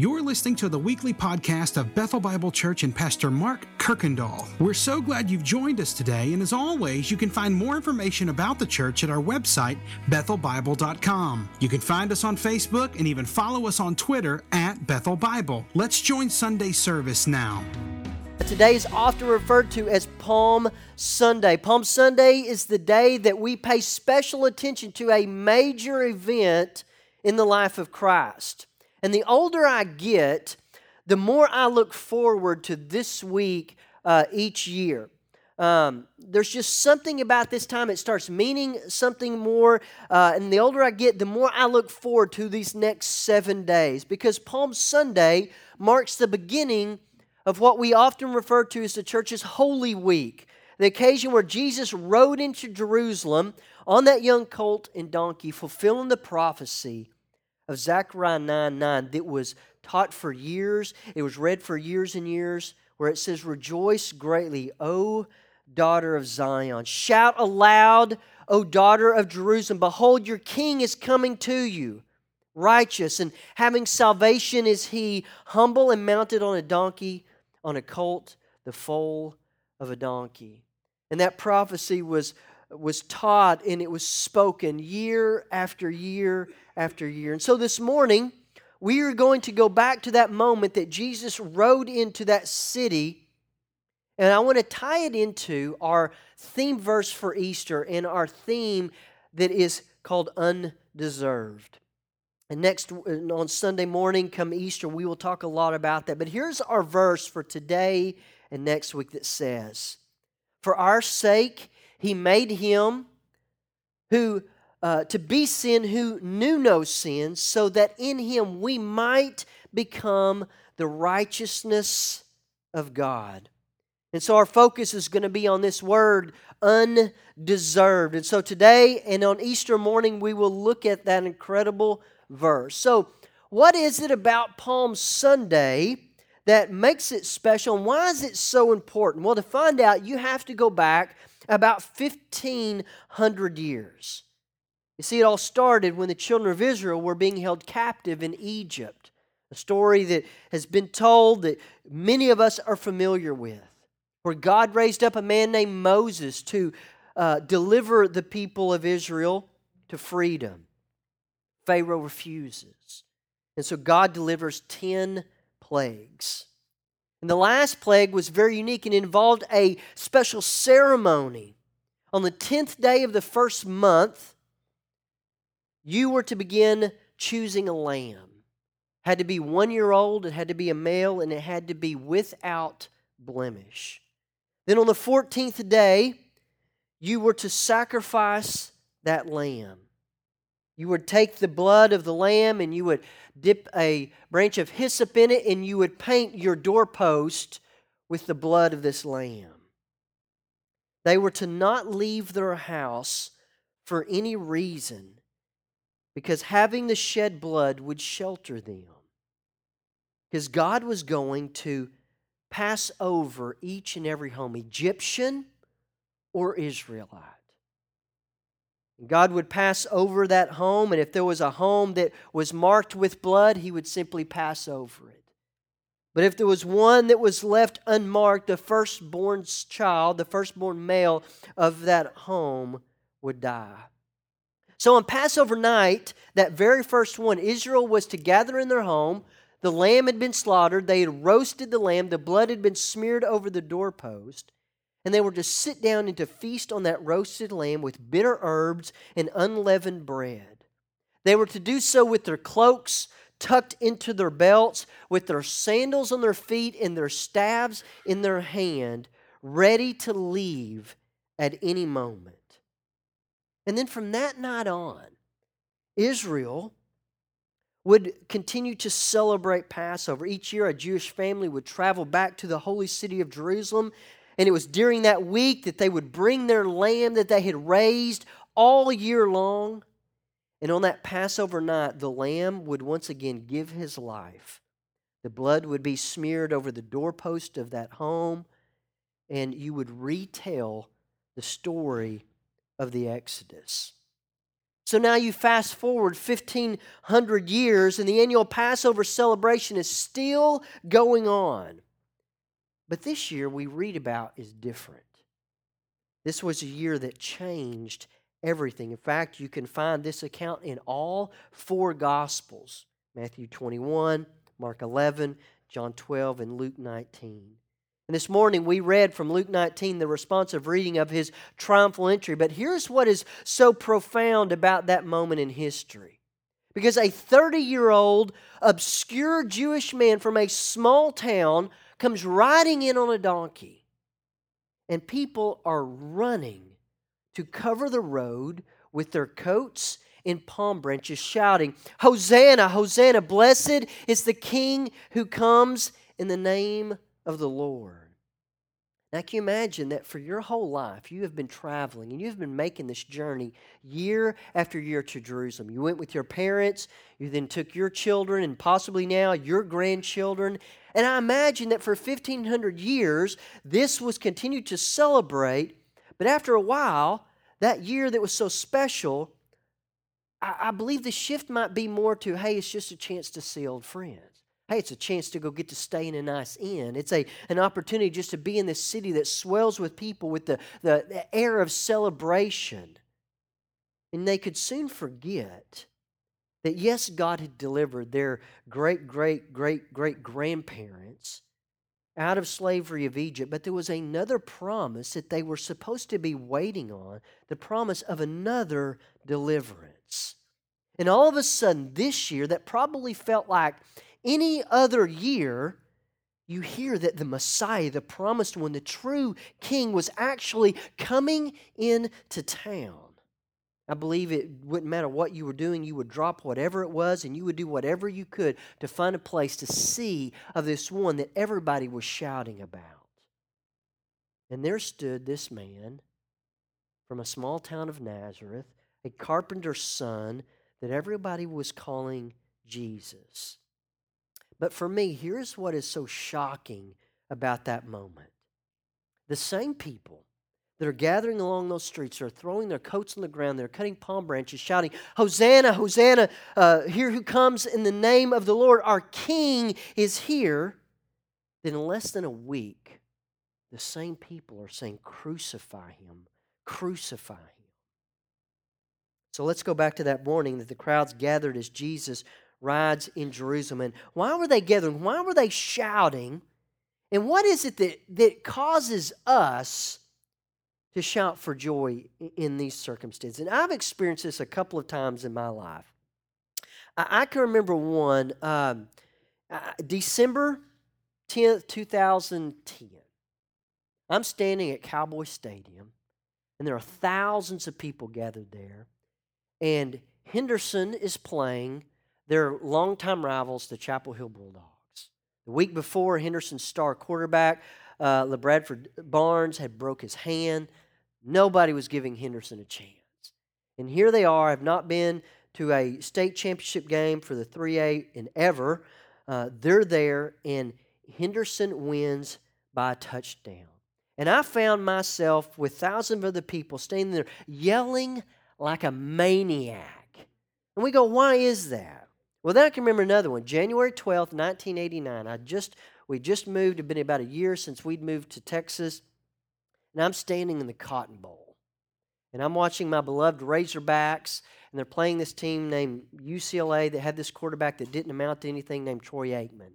You're listening to the weekly podcast of Bethel Bible Church and Pastor Mark Kirkendall. We're so glad you've joined us today, and as always, you can find more information about the church at our website, bethelbible.com. You can find us on Facebook and even follow us on Twitter at Bethel Bible. Let's join Sunday service now. Today is often referred to as Palm Sunday. Palm Sunday is the day that we pay special attention to a major event in the life of Christ. And the older I get, the more I look forward to this week uh, each year. Um, there's just something about this time, it starts meaning something more. Uh, and the older I get, the more I look forward to these next seven days because Palm Sunday marks the beginning of what we often refer to as the church's Holy Week, the occasion where Jesus rode into Jerusalem on that young colt and donkey, fulfilling the prophecy of Zechariah 9 9 that was taught for years. It was read for years and years, where it says, Rejoice greatly, O daughter of Zion. Shout aloud, O daughter of Jerusalem. Behold, your king is coming to you. Righteous and having salvation is he, humble and mounted on a donkey, on a colt, the foal of a donkey. And that prophecy was, was taught and it was spoken year after year after year. And so this morning, we are going to go back to that moment that Jesus rode into that city. And I want to tie it into our theme verse for Easter and our theme that is called undeserved. And next, on Sunday morning, come Easter, we will talk a lot about that. But here's our verse for today and next week that says, For our sake, he made him who uh, to be sin who knew no sin, so that in him we might become the righteousness of God. And so our focus is going to be on this word, undeserved. And so today and on Easter morning, we will look at that incredible verse. So, what is it about Palm Sunday that makes it special, and why is it so important? Well, to find out, you have to go back about 1,500 years. You see, it all started when the children of Israel were being held captive in Egypt, a story that has been told that many of us are familiar with, where God raised up a man named Moses to uh, deliver the people of Israel to freedom. Pharaoh refuses. And so God delivers 10 plagues. And the last plague was very unique and involved a special ceremony. On the 10th day of the first month, you were to begin choosing a lamb. It had to be one year old, it had to be a male, and it had to be without blemish. Then on the 14th day, you were to sacrifice that lamb. You would take the blood of the lamb and you would dip a branch of hyssop in it and you would paint your doorpost with the blood of this lamb. They were to not leave their house for any reason because having the shed blood would shelter them. Because God was going to pass over each and every home, Egyptian or Israelite. God would pass over that home, and if there was a home that was marked with blood, He would simply pass over it. But if there was one that was left unmarked, the firstborn child, the firstborn male of that home would die. So on Passover night, that very first one, Israel was to gather in their home. The lamb had been slaughtered. They had roasted the lamb. The blood had been smeared over the doorpost. And they were to sit down and to feast on that roasted lamb with bitter herbs and unleavened bread. They were to do so with their cloaks tucked into their belts, with their sandals on their feet and their staves in their hand, ready to leave at any moment. And then from that night on, Israel would continue to celebrate Passover. Each year, a Jewish family would travel back to the holy city of Jerusalem. And it was during that week that they would bring their lamb that they had raised all year long. And on that Passover night, the lamb would once again give his life. The blood would be smeared over the doorpost of that home, and you would retell the story of the Exodus. So now you fast forward 1500 years, and the annual Passover celebration is still going on. But this year we read about is different. This was a year that changed everything. In fact, you can find this account in all four Gospels Matthew 21, Mark 11, John 12, and Luke 19. And this morning we read from Luke 19 the responsive reading of his triumphal entry. But here's what is so profound about that moment in history. Because a 30 year old obscure Jewish man from a small town comes riding in on a donkey, and people are running to cover the road with their coats and palm branches, shouting, Hosanna, Hosanna, blessed is the King who comes in the name of the Lord. Now, can you imagine that for your whole life you have been traveling and you've been making this journey year after year to Jerusalem? You went with your parents, you then took your children, and possibly now your grandchildren. And I imagine that for 1,500 years this was continued to celebrate, but after a while, that year that was so special, I, I believe the shift might be more to hey, it's just a chance to see old friends. Hey, it's a chance to go get to stay in a nice inn. It's a, an opportunity just to be in this city that swells with people with the, the, the air of celebration. And they could soon forget that, yes, God had delivered their great, great, great, great grandparents out of slavery of Egypt, but there was another promise that they were supposed to be waiting on the promise of another deliverance. And all of a sudden, this year, that probably felt like any other year, you hear that the Messiah, the promised one, the true king, was actually coming into town. I believe it wouldn't matter what you were doing, you would drop whatever it was and you would do whatever you could to find a place to see of this one that everybody was shouting about. And there stood this man from a small town of Nazareth, a carpenter's son that everybody was calling Jesus. But for me, here's what is so shocking about that moment. The same people that are gathering along those streets are throwing their coats on the ground, they're cutting palm branches, shouting, Hosanna, Hosanna, uh, here who comes in the name of the Lord, our King is here. Then, in less than a week, the same people are saying, Crucify him, crucify him. So let's go back to that morning that the crowds gathered as Jesus rides in Jerusalem. And why were they gathering? Why were they shouting? And what is it that, that causes us to shout for joy in these circumstances? And I've experienced this a couple of times in my life. I, I can remember one, um, uh, December 10th, 2010. I'm standing at Cowboy Stadium, and there are thousands of people gathered there. And Henderson is playing their longtime rivals, the Chapel Hill Bulldogs. The week before, Henderson's star quarterback, uh, LaBradford Barnes, had broke his hand. Nobody was giving Henderson a chance. And here they are, have not been to a state championship game for the 3A in ever. Uh, they're there, and Henderson wins by a touchdown. And I found myself with thousands of other people standing there yelling like a maniac. And we go, why is that? Well, then I can remember another one. January 12th, 1989. I just we just moved. It'd been about a year since we'd moved to Texas. And I'm standing in the Cotton Bowl. And I'm watching my beloved Razorbacks, and they're playing this team named UCLA that had this quarterback that didn't amount to anything named Troy Aikman.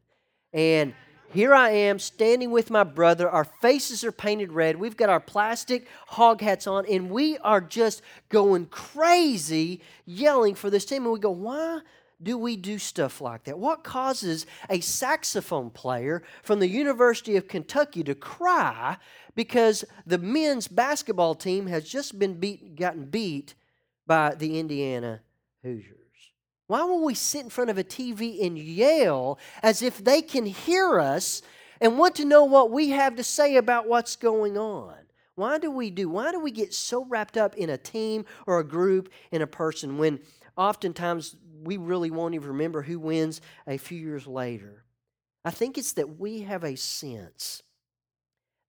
And here I am standing with my brother. Our faces are painted red. We've got our plastic hog hats on, and we are just going crazy yelling for this team. And we go, why do we do stuff like that? What causes a saxophone player from the University of Kentucky to cry because the men's basketball team has just been beat, gotten beat by the Indiana Hoosiers? Why will we sit in front of a TV and yell as if they can hear us and want to know what we have to say about what's going on? Why do we do? Why do we get so wrapped up in a team or a group in a person when oftentimes we really won't even remember who wins a few years later. I think it's that we have a sense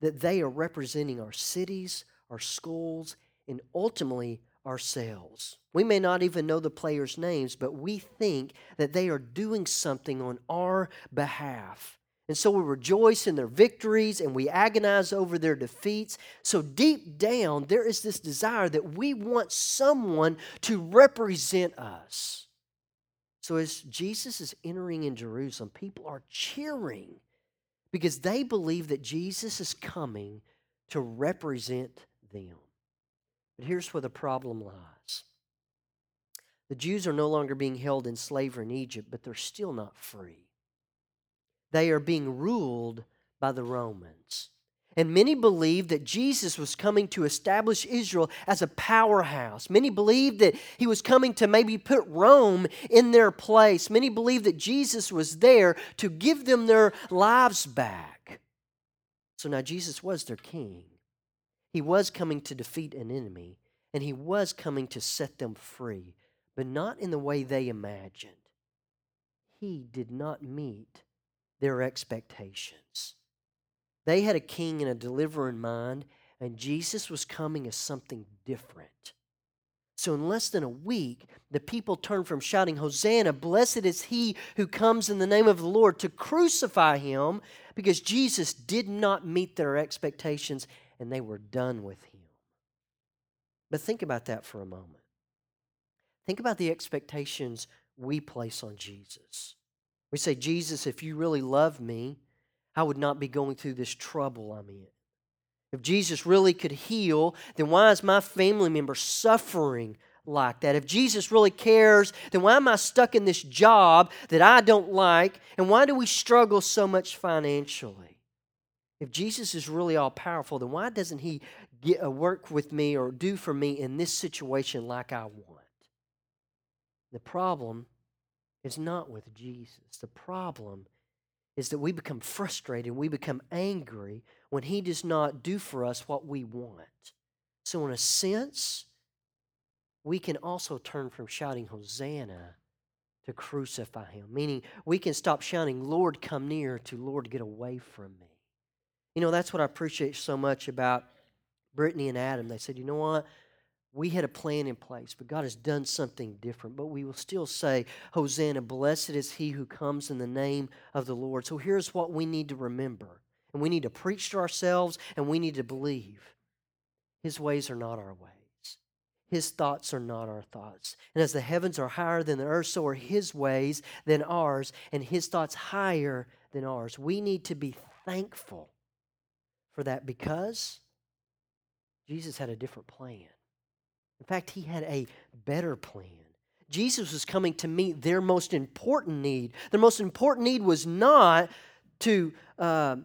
that they are representing our cities, our schools, and ultimately ourselves. We may not even know the players' names, but we think that they are doing something on our behalf. And so we rejoice in their victories and we agonize over their defeats. So deep down, there is this desire that we want someone to represent us. So as Jesus is entering in Jerusalem, people are cheering because they believe that Jesus is coming to represent them. But here's where the problem lies the Jews are no longer being held in slavery in Egypt, but they're still not free. They are being ruled by the Romans. And many believed that Jesus was coming to establish Israel as a powerhouse. Many believed that he was coming to maybe put Rome in their place. Many believed that Jesus was there to give them their lives back. So now Jesus was their king. He was coming to defeat an enemy, and he was coming to set them free but not in the way they imagined. He did not meet their expectations. They had a king and a deliverer in mind, and Jesus was coming as something different. So, in less than a week, the people turned from shouting, Hosanna, blessed is he who comes in the name of the Lord, to crucify him because Jesus did not meet their expectations and they were done with him. But think about that for a moment. Think about the expectations we place on Jesus. We say, Jesus, if you really love me, I would not be going through this trouble I'm in. If Jesus really could heal, then why is my family member suffering like that? If Jesus really cares, then why am I stuck in this job that I don't like? And why do we struggle so much financially? If Jesus is really all powerful, then why doesn't He get, uh, work with me or do for me in this situation like I want? The problem is not with Jesus. The problem is that we become frustrated, we become angry when He does not do for us what we want. So, in a sense, we can also turn from shouting Hosanna to crucify Him, meaning we can stop shouting, Lord, come near, to Lord, get away from me. You know, that's what I appreciate so much about Brittany and Adam. They said, you know what? We had a plan in place, but God has done something different. But we will still say, Hosanna, blessed is he who comes in the name of the Lord. So here's what we need to remember. And we need to preach to ourselves and we need to believe his ways are not our ways. His thoughts are not our thoughts. And as the heavens are higher than the earth, so are his ways than ours, and his thoughts higher than ours. We need to be thankful for that because Jesus had a different plan. In fact, he had a better plan. Jesus was coming to meet their most important need. Their most important need was not to uh,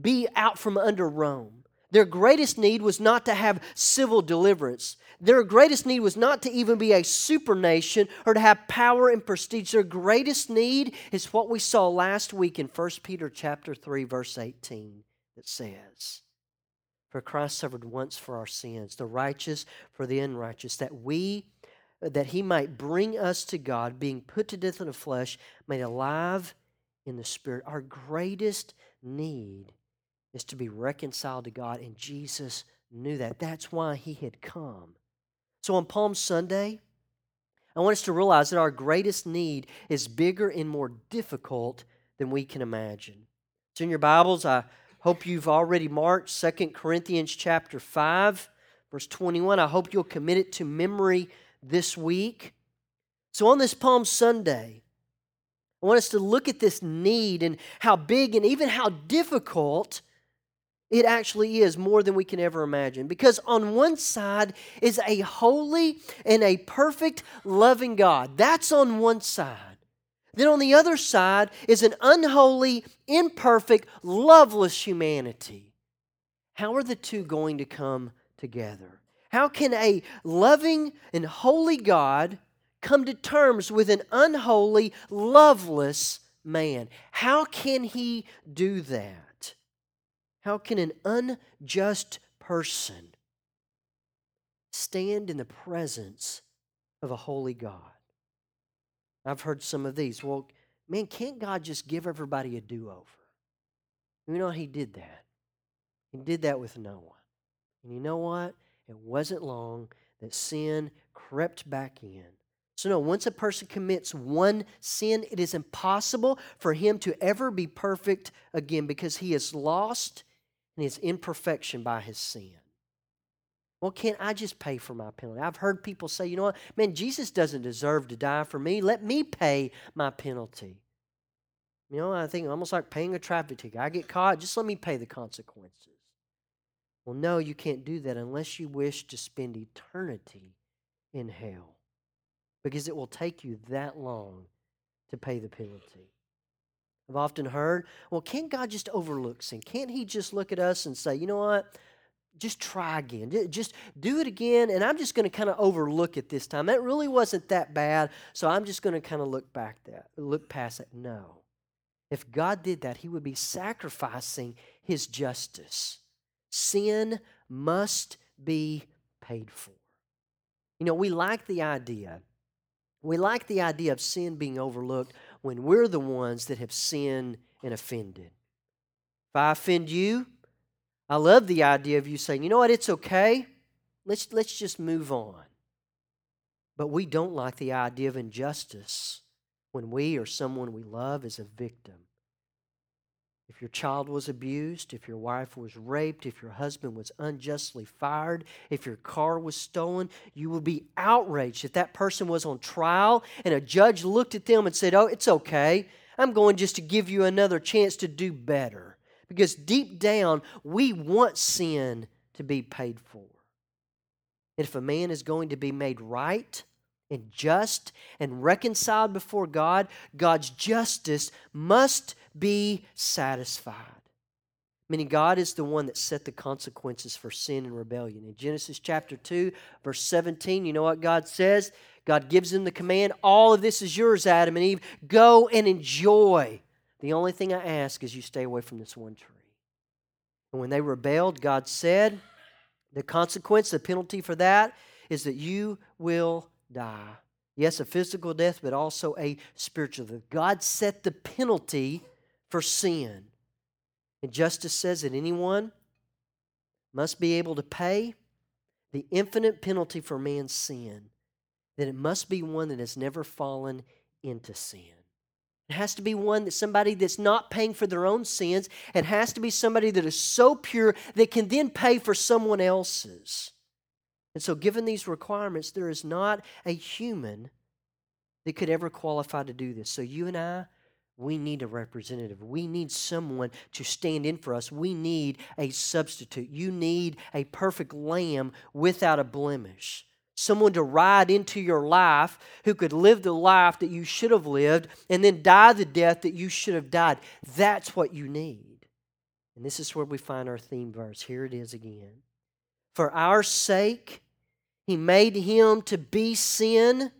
be out from under Rome. Their greatest need was not to have civil deliverance. Their greatest need was not to even be a super nation or to have power and prestige. Their greatest need is what we saw last week in 1 Peter chapter 3 verse 18 that says, for Christ suffered once for our sins, the righteous for the unrighteous, that we that he might bring us to God, being put to death in the flesh, made alive in the spirit. Our greatest need is to be reconciled to God, and Jesus knew that. That's why he had come. So on Palm Sunday, I want us to realize that our greatest need is bigger and more difficult than we can imagine. It's in your Bibles. I Hope you've already marked Second Corinthians chapter 5, verse 21. I hope you'll commit it to memory this week. So on this Palm Sunday, I want us to look at this need and how big and even how difficult it actually is more than we can ever imagine. Because on one side is a holy and a perfect, loving God. That's on one side. Then on the other side is an unholy, imperfect, loveless humanity. How are the two going to come together? How can a loving and holy God come to terms with an unholy, loveless man? How can he do that? How can an unjust person stand in the presence of a holy God? I've heard some of these. Well, man, can't God just give everybody a do over? You know, He did that. He did that with Noah. And you know what? It wasn't long that sin crept back in. So, no, once a person commits one sin, it is impossible for him to ever be perfect again because he is lost in his imperfection by his sin. Well, can't I just pay for my penalty? I've heard people say, you know what, man, Jesus doesn't deserve to die for me. Let me pay my penalty. You know, I think almost like paying a traffic ticket. I get caught, just let me pay the consequences. Well, no, you can't do that unless you wish to spend eternity in hell because it will take you that long to pay the penalty. I've often heard, well, can't God just overlook sin? Can't He just look at us and say, you know what? Just try again. Just do it again, and I'm just going to kind of overlook it this time. That really wasn't that bad, so I'm just going to kind of look back that, look past it. No. If God did that, He would be sacrificing His justice. Sin must be paid for. You know, we like the idea we like the idea of sin being overlooked when we're the ones that have sinned and offended. If I offend you, I love the idea of you saying, you know what, it's okay. Let's, let's just move on. But we don't like the idea of injustice when we or someone we love is a victim. If your child was abused, if your wife was raped, if your husband was unjustly fired, if your car was stolen, you would be outraged if that person was on trial and a judge looked at them and said, Oh, it's okay. I'm going just to give you another chance to do better. Because deep down, we want sin to be paid for. And if a man is going to be made right, and just and reconciled before God, God's justice must be satisfied. Meaning, God is the one that set the consequences for sin and rebellion. In Genesis chapter 2, verse 17, you know what God says? God gives them the command All of this is yours, Adam and Eve. Go and enjoy. The only thing I ask is you stay away from this one tree. And when they rebelled, God said, The consequence, the penalty for that is that you will die. Yes, a physical death, but also a spiritual death. God set the penalty for sin. And justice says that anyone must be able to pay the infinite penalty for man's sin, that it must be one that has never fallen into sin. It has to be one that somebody that's not paying for their own sins. It has to be somebody that is so pure that can then pay for someone else's. And so, given these requirements, there is not a human that could ever qualify to do this. So, you and I, we need a representative. We need someone to stand in for us. We need a substitute. You need a perfect lamb without a blemish. Someone to ride into your life who could live the life that you should have lived and then die the death that you should have died. That's what you need. And this is where we find our theme verse. Here it is again. For our sake, he made him to be sin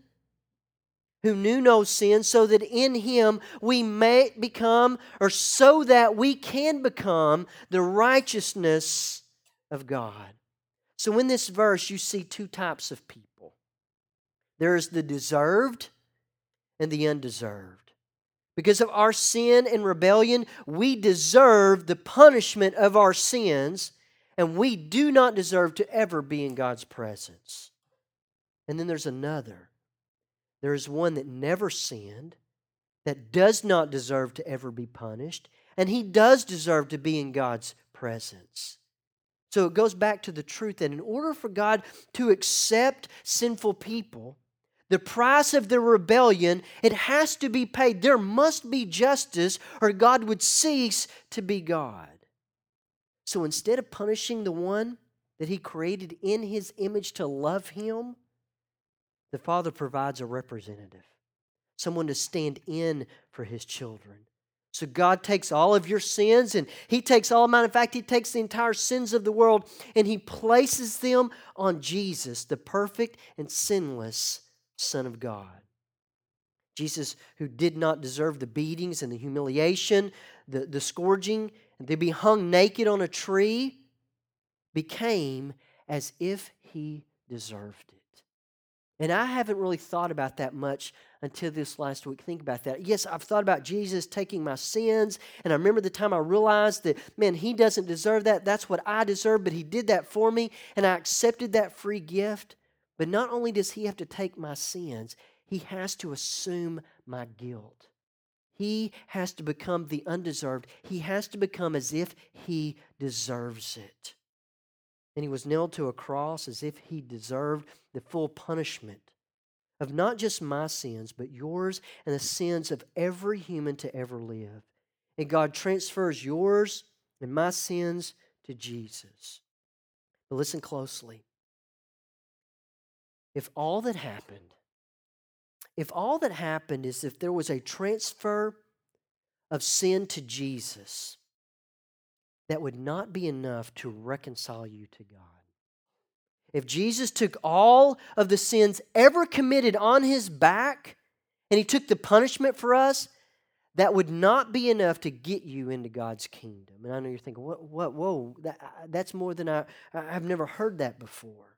who knew no sin, so that in him we may become, or so that we can become, the righteousness of God. So in this verse, you see two types of people there is the deserved and the undeserved. Because of our sin and rebellion, we deserve the punishment of our sins and we do not deserve to ever be in God's presence. And then there's another. There is one that never sinned, that does not deserve to ever be punished, and he does deserve to be in God's presence. So it goes back to the truth that in order for God to accept sinful people, the price of their rebellion, it has to be paid. There must be justice, or God would cease to be God. So instead of punishing the one that he created in his image to love him, the Father provides a representative, someone to stand in for his children. So God takes all of your sins and He takes all of mine. In fact, He takes the entire sins of the world and He places them on Jesus, the perfect and sinless Son of God. Jesus, who did not deserve the beatings and the humiliation, the, the scourging, and to be hung naked on a tree, became as if he deserved it. And I haven't really thought about that much until this last week. Think about that. Yes, I've thought about Jesus taking my sins, and I remember the time I realized that, man, he doesn't deserve that. That's what I deserve, but he did that for me, and I accepted that free gift. But not only does he have to take my sins, he has to assume my guilt. He has to become the undeserved. He has to become as if he deserves it. And he was nailed to a cross as if he deserved the full punishment of not just my sins, but yours and the sins of every human to ever live. And God transfers yours and my sins to Jesus. But listen closely. If all that happened, if all that happened is if there was a transfer of sin to Jesus, that would not be enough to reconcile you to God. If Jesus took all of the sins ever committed on his back and he took the punishment for us, that would not be enough to get you into God's kingdom. And I know you're thinking, what, what, whoa, that, that's more than I, I've never heard that before.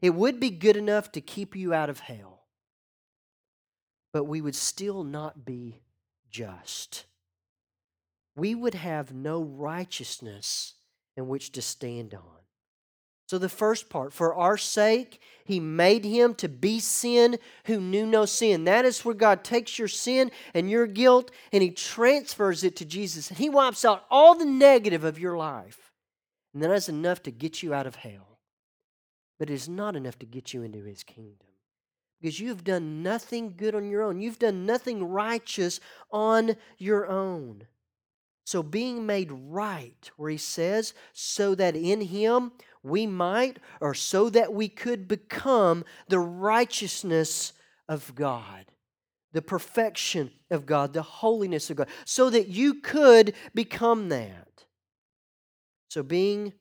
It would be good enough to keep you out of hell, but we would still not be just. We would have no righteousness in which to stand on. So, the first part, for our sake, He made Him to be sin who knew no sin. That is where God takes your sin and your guilt and He transfers it to Jesus. And He wipes out all the negative of your life. And that is enough to get you out of hell. But it is not enough to get you into His kingdom. Because you have done nothing good on your own, you've done nothing righteous on your own. So, being made right, where He says, so that in Him we might, or so that we could become the righteousness of God, the perfection of God, the holiness of God, so that you could become that. So, being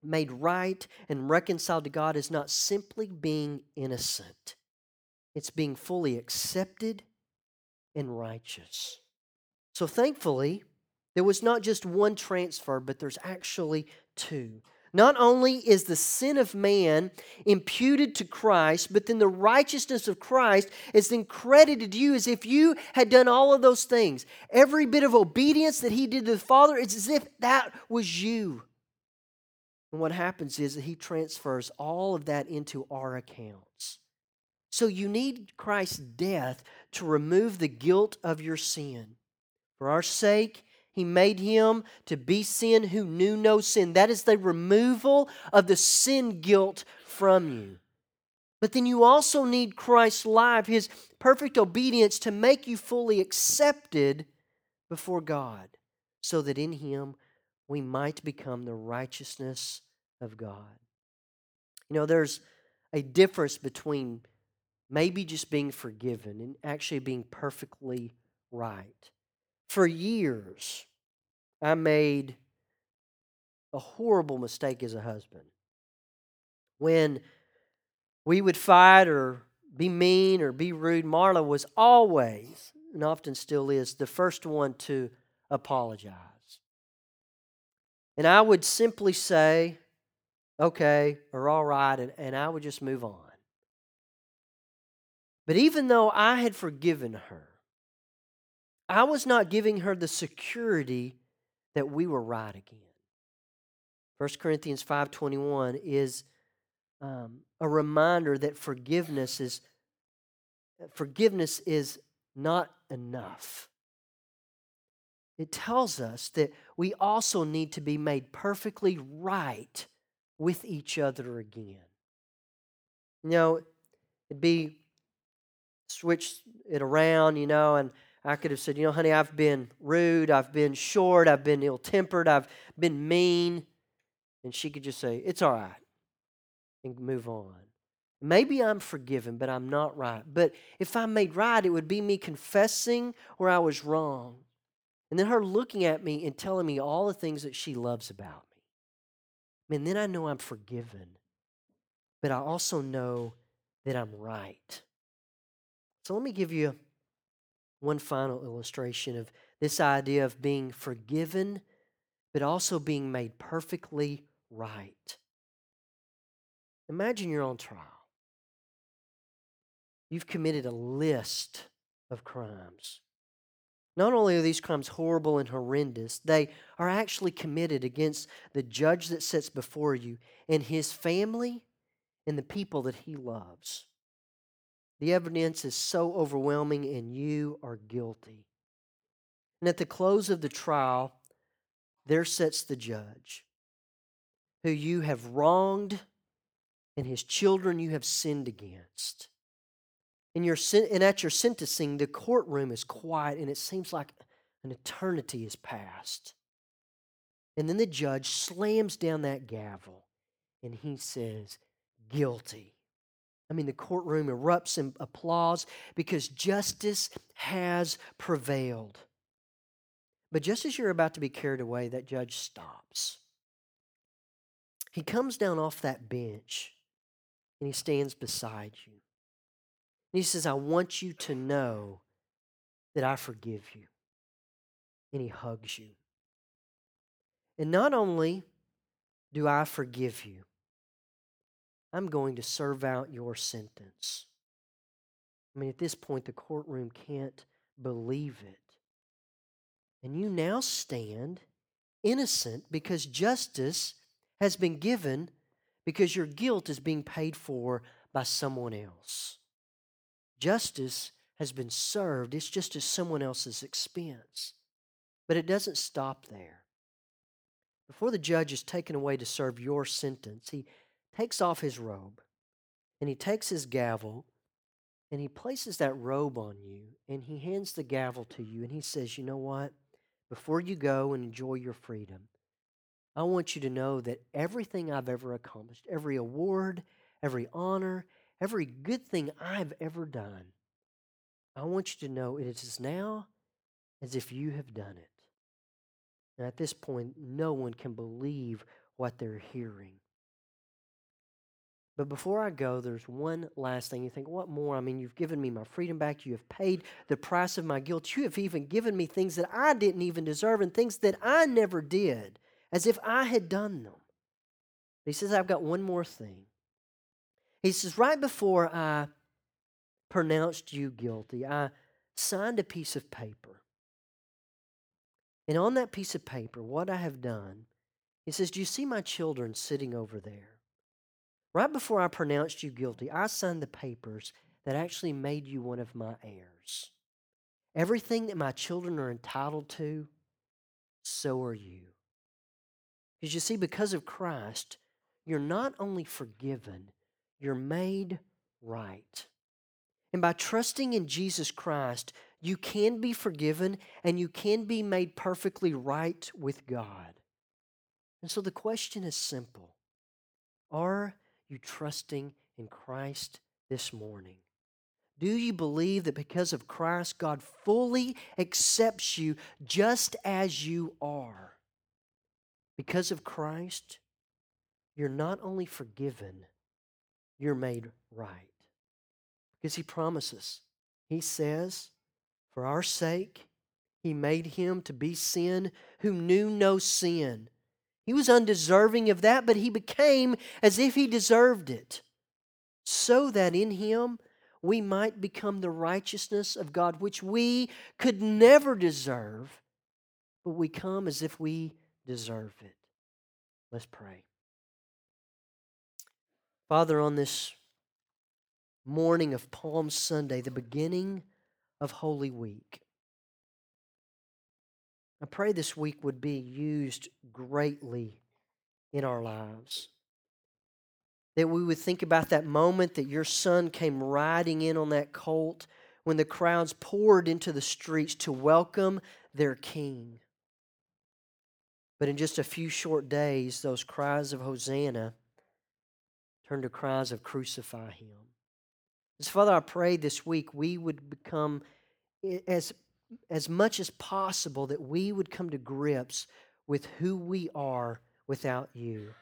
made right and reconciled to God is not simply being innocent, it's being fully accepted and righteous. So, thankfully, there was not just one transfer, but there's actually two. Not only is the sin of man imputed to Christ, but then the righteousness of Christ is then credited to you as if you had done all of those things. Every bit of obedience that he did to the Father, is as if that was you. And what happens is that he transfers all of that into our accounts. So you need Christ's death to remove the guilt of your sin. For our sake, he made him to be sin who knew no sin. That is the removal of the sin guilt from you. But then you also need Christ's life, his perfect obedience, to make you fully accepted before God, so that in him we might become the righteousness of God. You know, there's a difference between maybe just being forgiven and actually being perfectly right. For years, I made a horrible mistake as a husband. When we would fight or be mean or be rude, Marla was always, and often still is, the first one to apologize. And I would simply say, okay, or all right, and, and I would just move on. But even though I had forgiven her, I was not giving her the security that we were right again. 1 Corinthians 5:21 is um, a reminder that forgiveness is forgiveness is not enough. It tells us that we also need to be made perfectly right with each other again. You know, it'd be switch it around, you know, and I could have said, you know, honey, I've been rude, I've been short, I've been ill tempered, I've been mean. And she could just say, it's all right, and move on. Maybe I'm forgiven, but I'm not right. But if I'm made right, it would be me confessing where I was wrong. And then her looking at me and telling me all the things that she loves about me. And then I know I'm forgiven. But I also know that I'm right. So let me give you one final illustration of this idea of being forgiven, but also being made perfectly right. Imagine you're on trial. You've committed a list of crimes. Not only are these crimes horrible and horrendous, they are actually committed against the judge that sits before you and his family and the people that he loves. The evidence is so overwhelming, and you are guilty. And at the close of the trial, there sits the judge who you have wronged and his children you have sinned against. And, your, and at your sentencing, the courtroom is quiet and it seems like an eternity has passed. And then the judge slams down that gavel and he says, Guilty. I mean, the courtroom erupts in applause because justice has prevailed. But just as you're about to be carried away, that judge stops. He comes down off that bench and he stands beside you. And he says, I want you to know that I forgive you. And he hugs you. And not only do I forgive you, I'm going to serve out your sentence. I mean, at this point, the courtroom can't believe it. And you now stand innocent because justice has been given because your guilt is being paid for by someone else. Justice has been served, it's just at someone else's expense. But it doesn't stop there. Before the judge is taken away to serve your sentence, he takes off his robe and he takes his gavel and he places that robe on you and he hands the gavel to you and he says, You know what? Before you go and enjoy your freedom, I want you to know that everything I've ever accomplished, every award, every honor, every good thing I've ever done, I want you to know it is now as if you have done it. And at this point, no one can believe what they're hearing. But before I go, there's one last thing. You think, what more? I mean, you've given me my freedom back. You have paid the price of my guilt. You have even given me things that I didn't even deserve and things that I never did, as if I had done them. He says, I've got one more thing. He says, right before I pronounced you guilty, I signed a piece of paper. And on that piece of paper, what I have done, he says, Do you see my children sitting over there? Right before I pronounced you guilty, I signed the papers that actually made you one of my heirs. Everything that my children are entitled to, so are you. Because you see, because of Christ, you're not only forgiven, you're made right. And by trusting in Jesus Christ, you can be forgiven and you can be made perfectly right with God. And so the question is simple Are you trusting in Christ this morning? Do you believe that because of Christ, God fully accepts you just as you are? Because of Christ, you're not only forgiven, you're made right. Because He promises, He says, for our sake, He made Him to be sin who knew no sin he was undeserving of that, but he became as if he deserved it, so that in him we might become the righteousness of God, which we could never deserve, but we come as if we deserve it. Let's pray. Father, on this morning of Palm Sunday, the beginning of Holy Week, I pray this week would be used greatly in our lives. That we would think about that moment that your son came riding in on that colt when the crowds poured into the streets to welcome their king. But in just a few short days, those cries of Hosanna turned to cries of crucify him. As Father, I pray this week we would become as as much as possible that we would come to grips with who we are without you.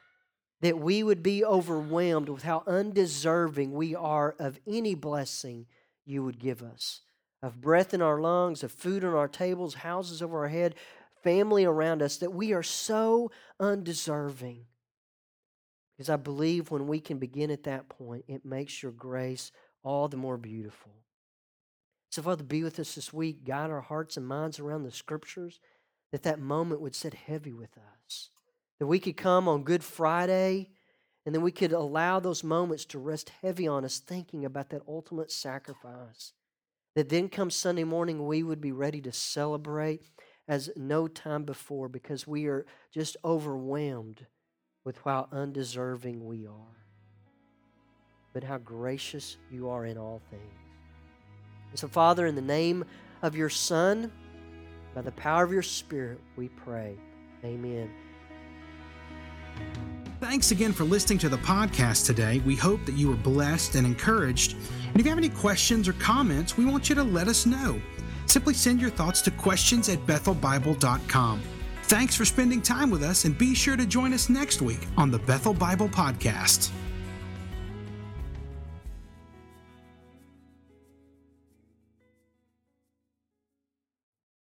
That we would be overwhelmed with how undeserving we are of any blessing you would give us of breath in our lungs, of food on our tables, houses over our head, family around us, that we are so undeserving. Because I believe when we can begin at that point, it makes your grace all the more beautiful. So, Father, be with us this week. Guide our hearts and minds around the scriptures, that that moment would sit heavy with us. That we could come on Good Friday And then we could allow those moments to rest heavy on us, thinking about that ultimate sacrifice. That then come Sunday morning, we would be ready to celebrate as no time before because we are just overwhelmed with how undeserving we are. But how gracious you are in all things. So, Father, in the name of your Son, by the power of your Spirit, we pray. Amen. Thanks again for listening to the podcast today. We hope that you were blessed and encouraged. And if you have any questions or comments, we want you to let us know. Simply send your thoughts to questions at bethelbible.com. Thanks for spending time with us, and be sure to join us next week on the Bethel Bible Podcast.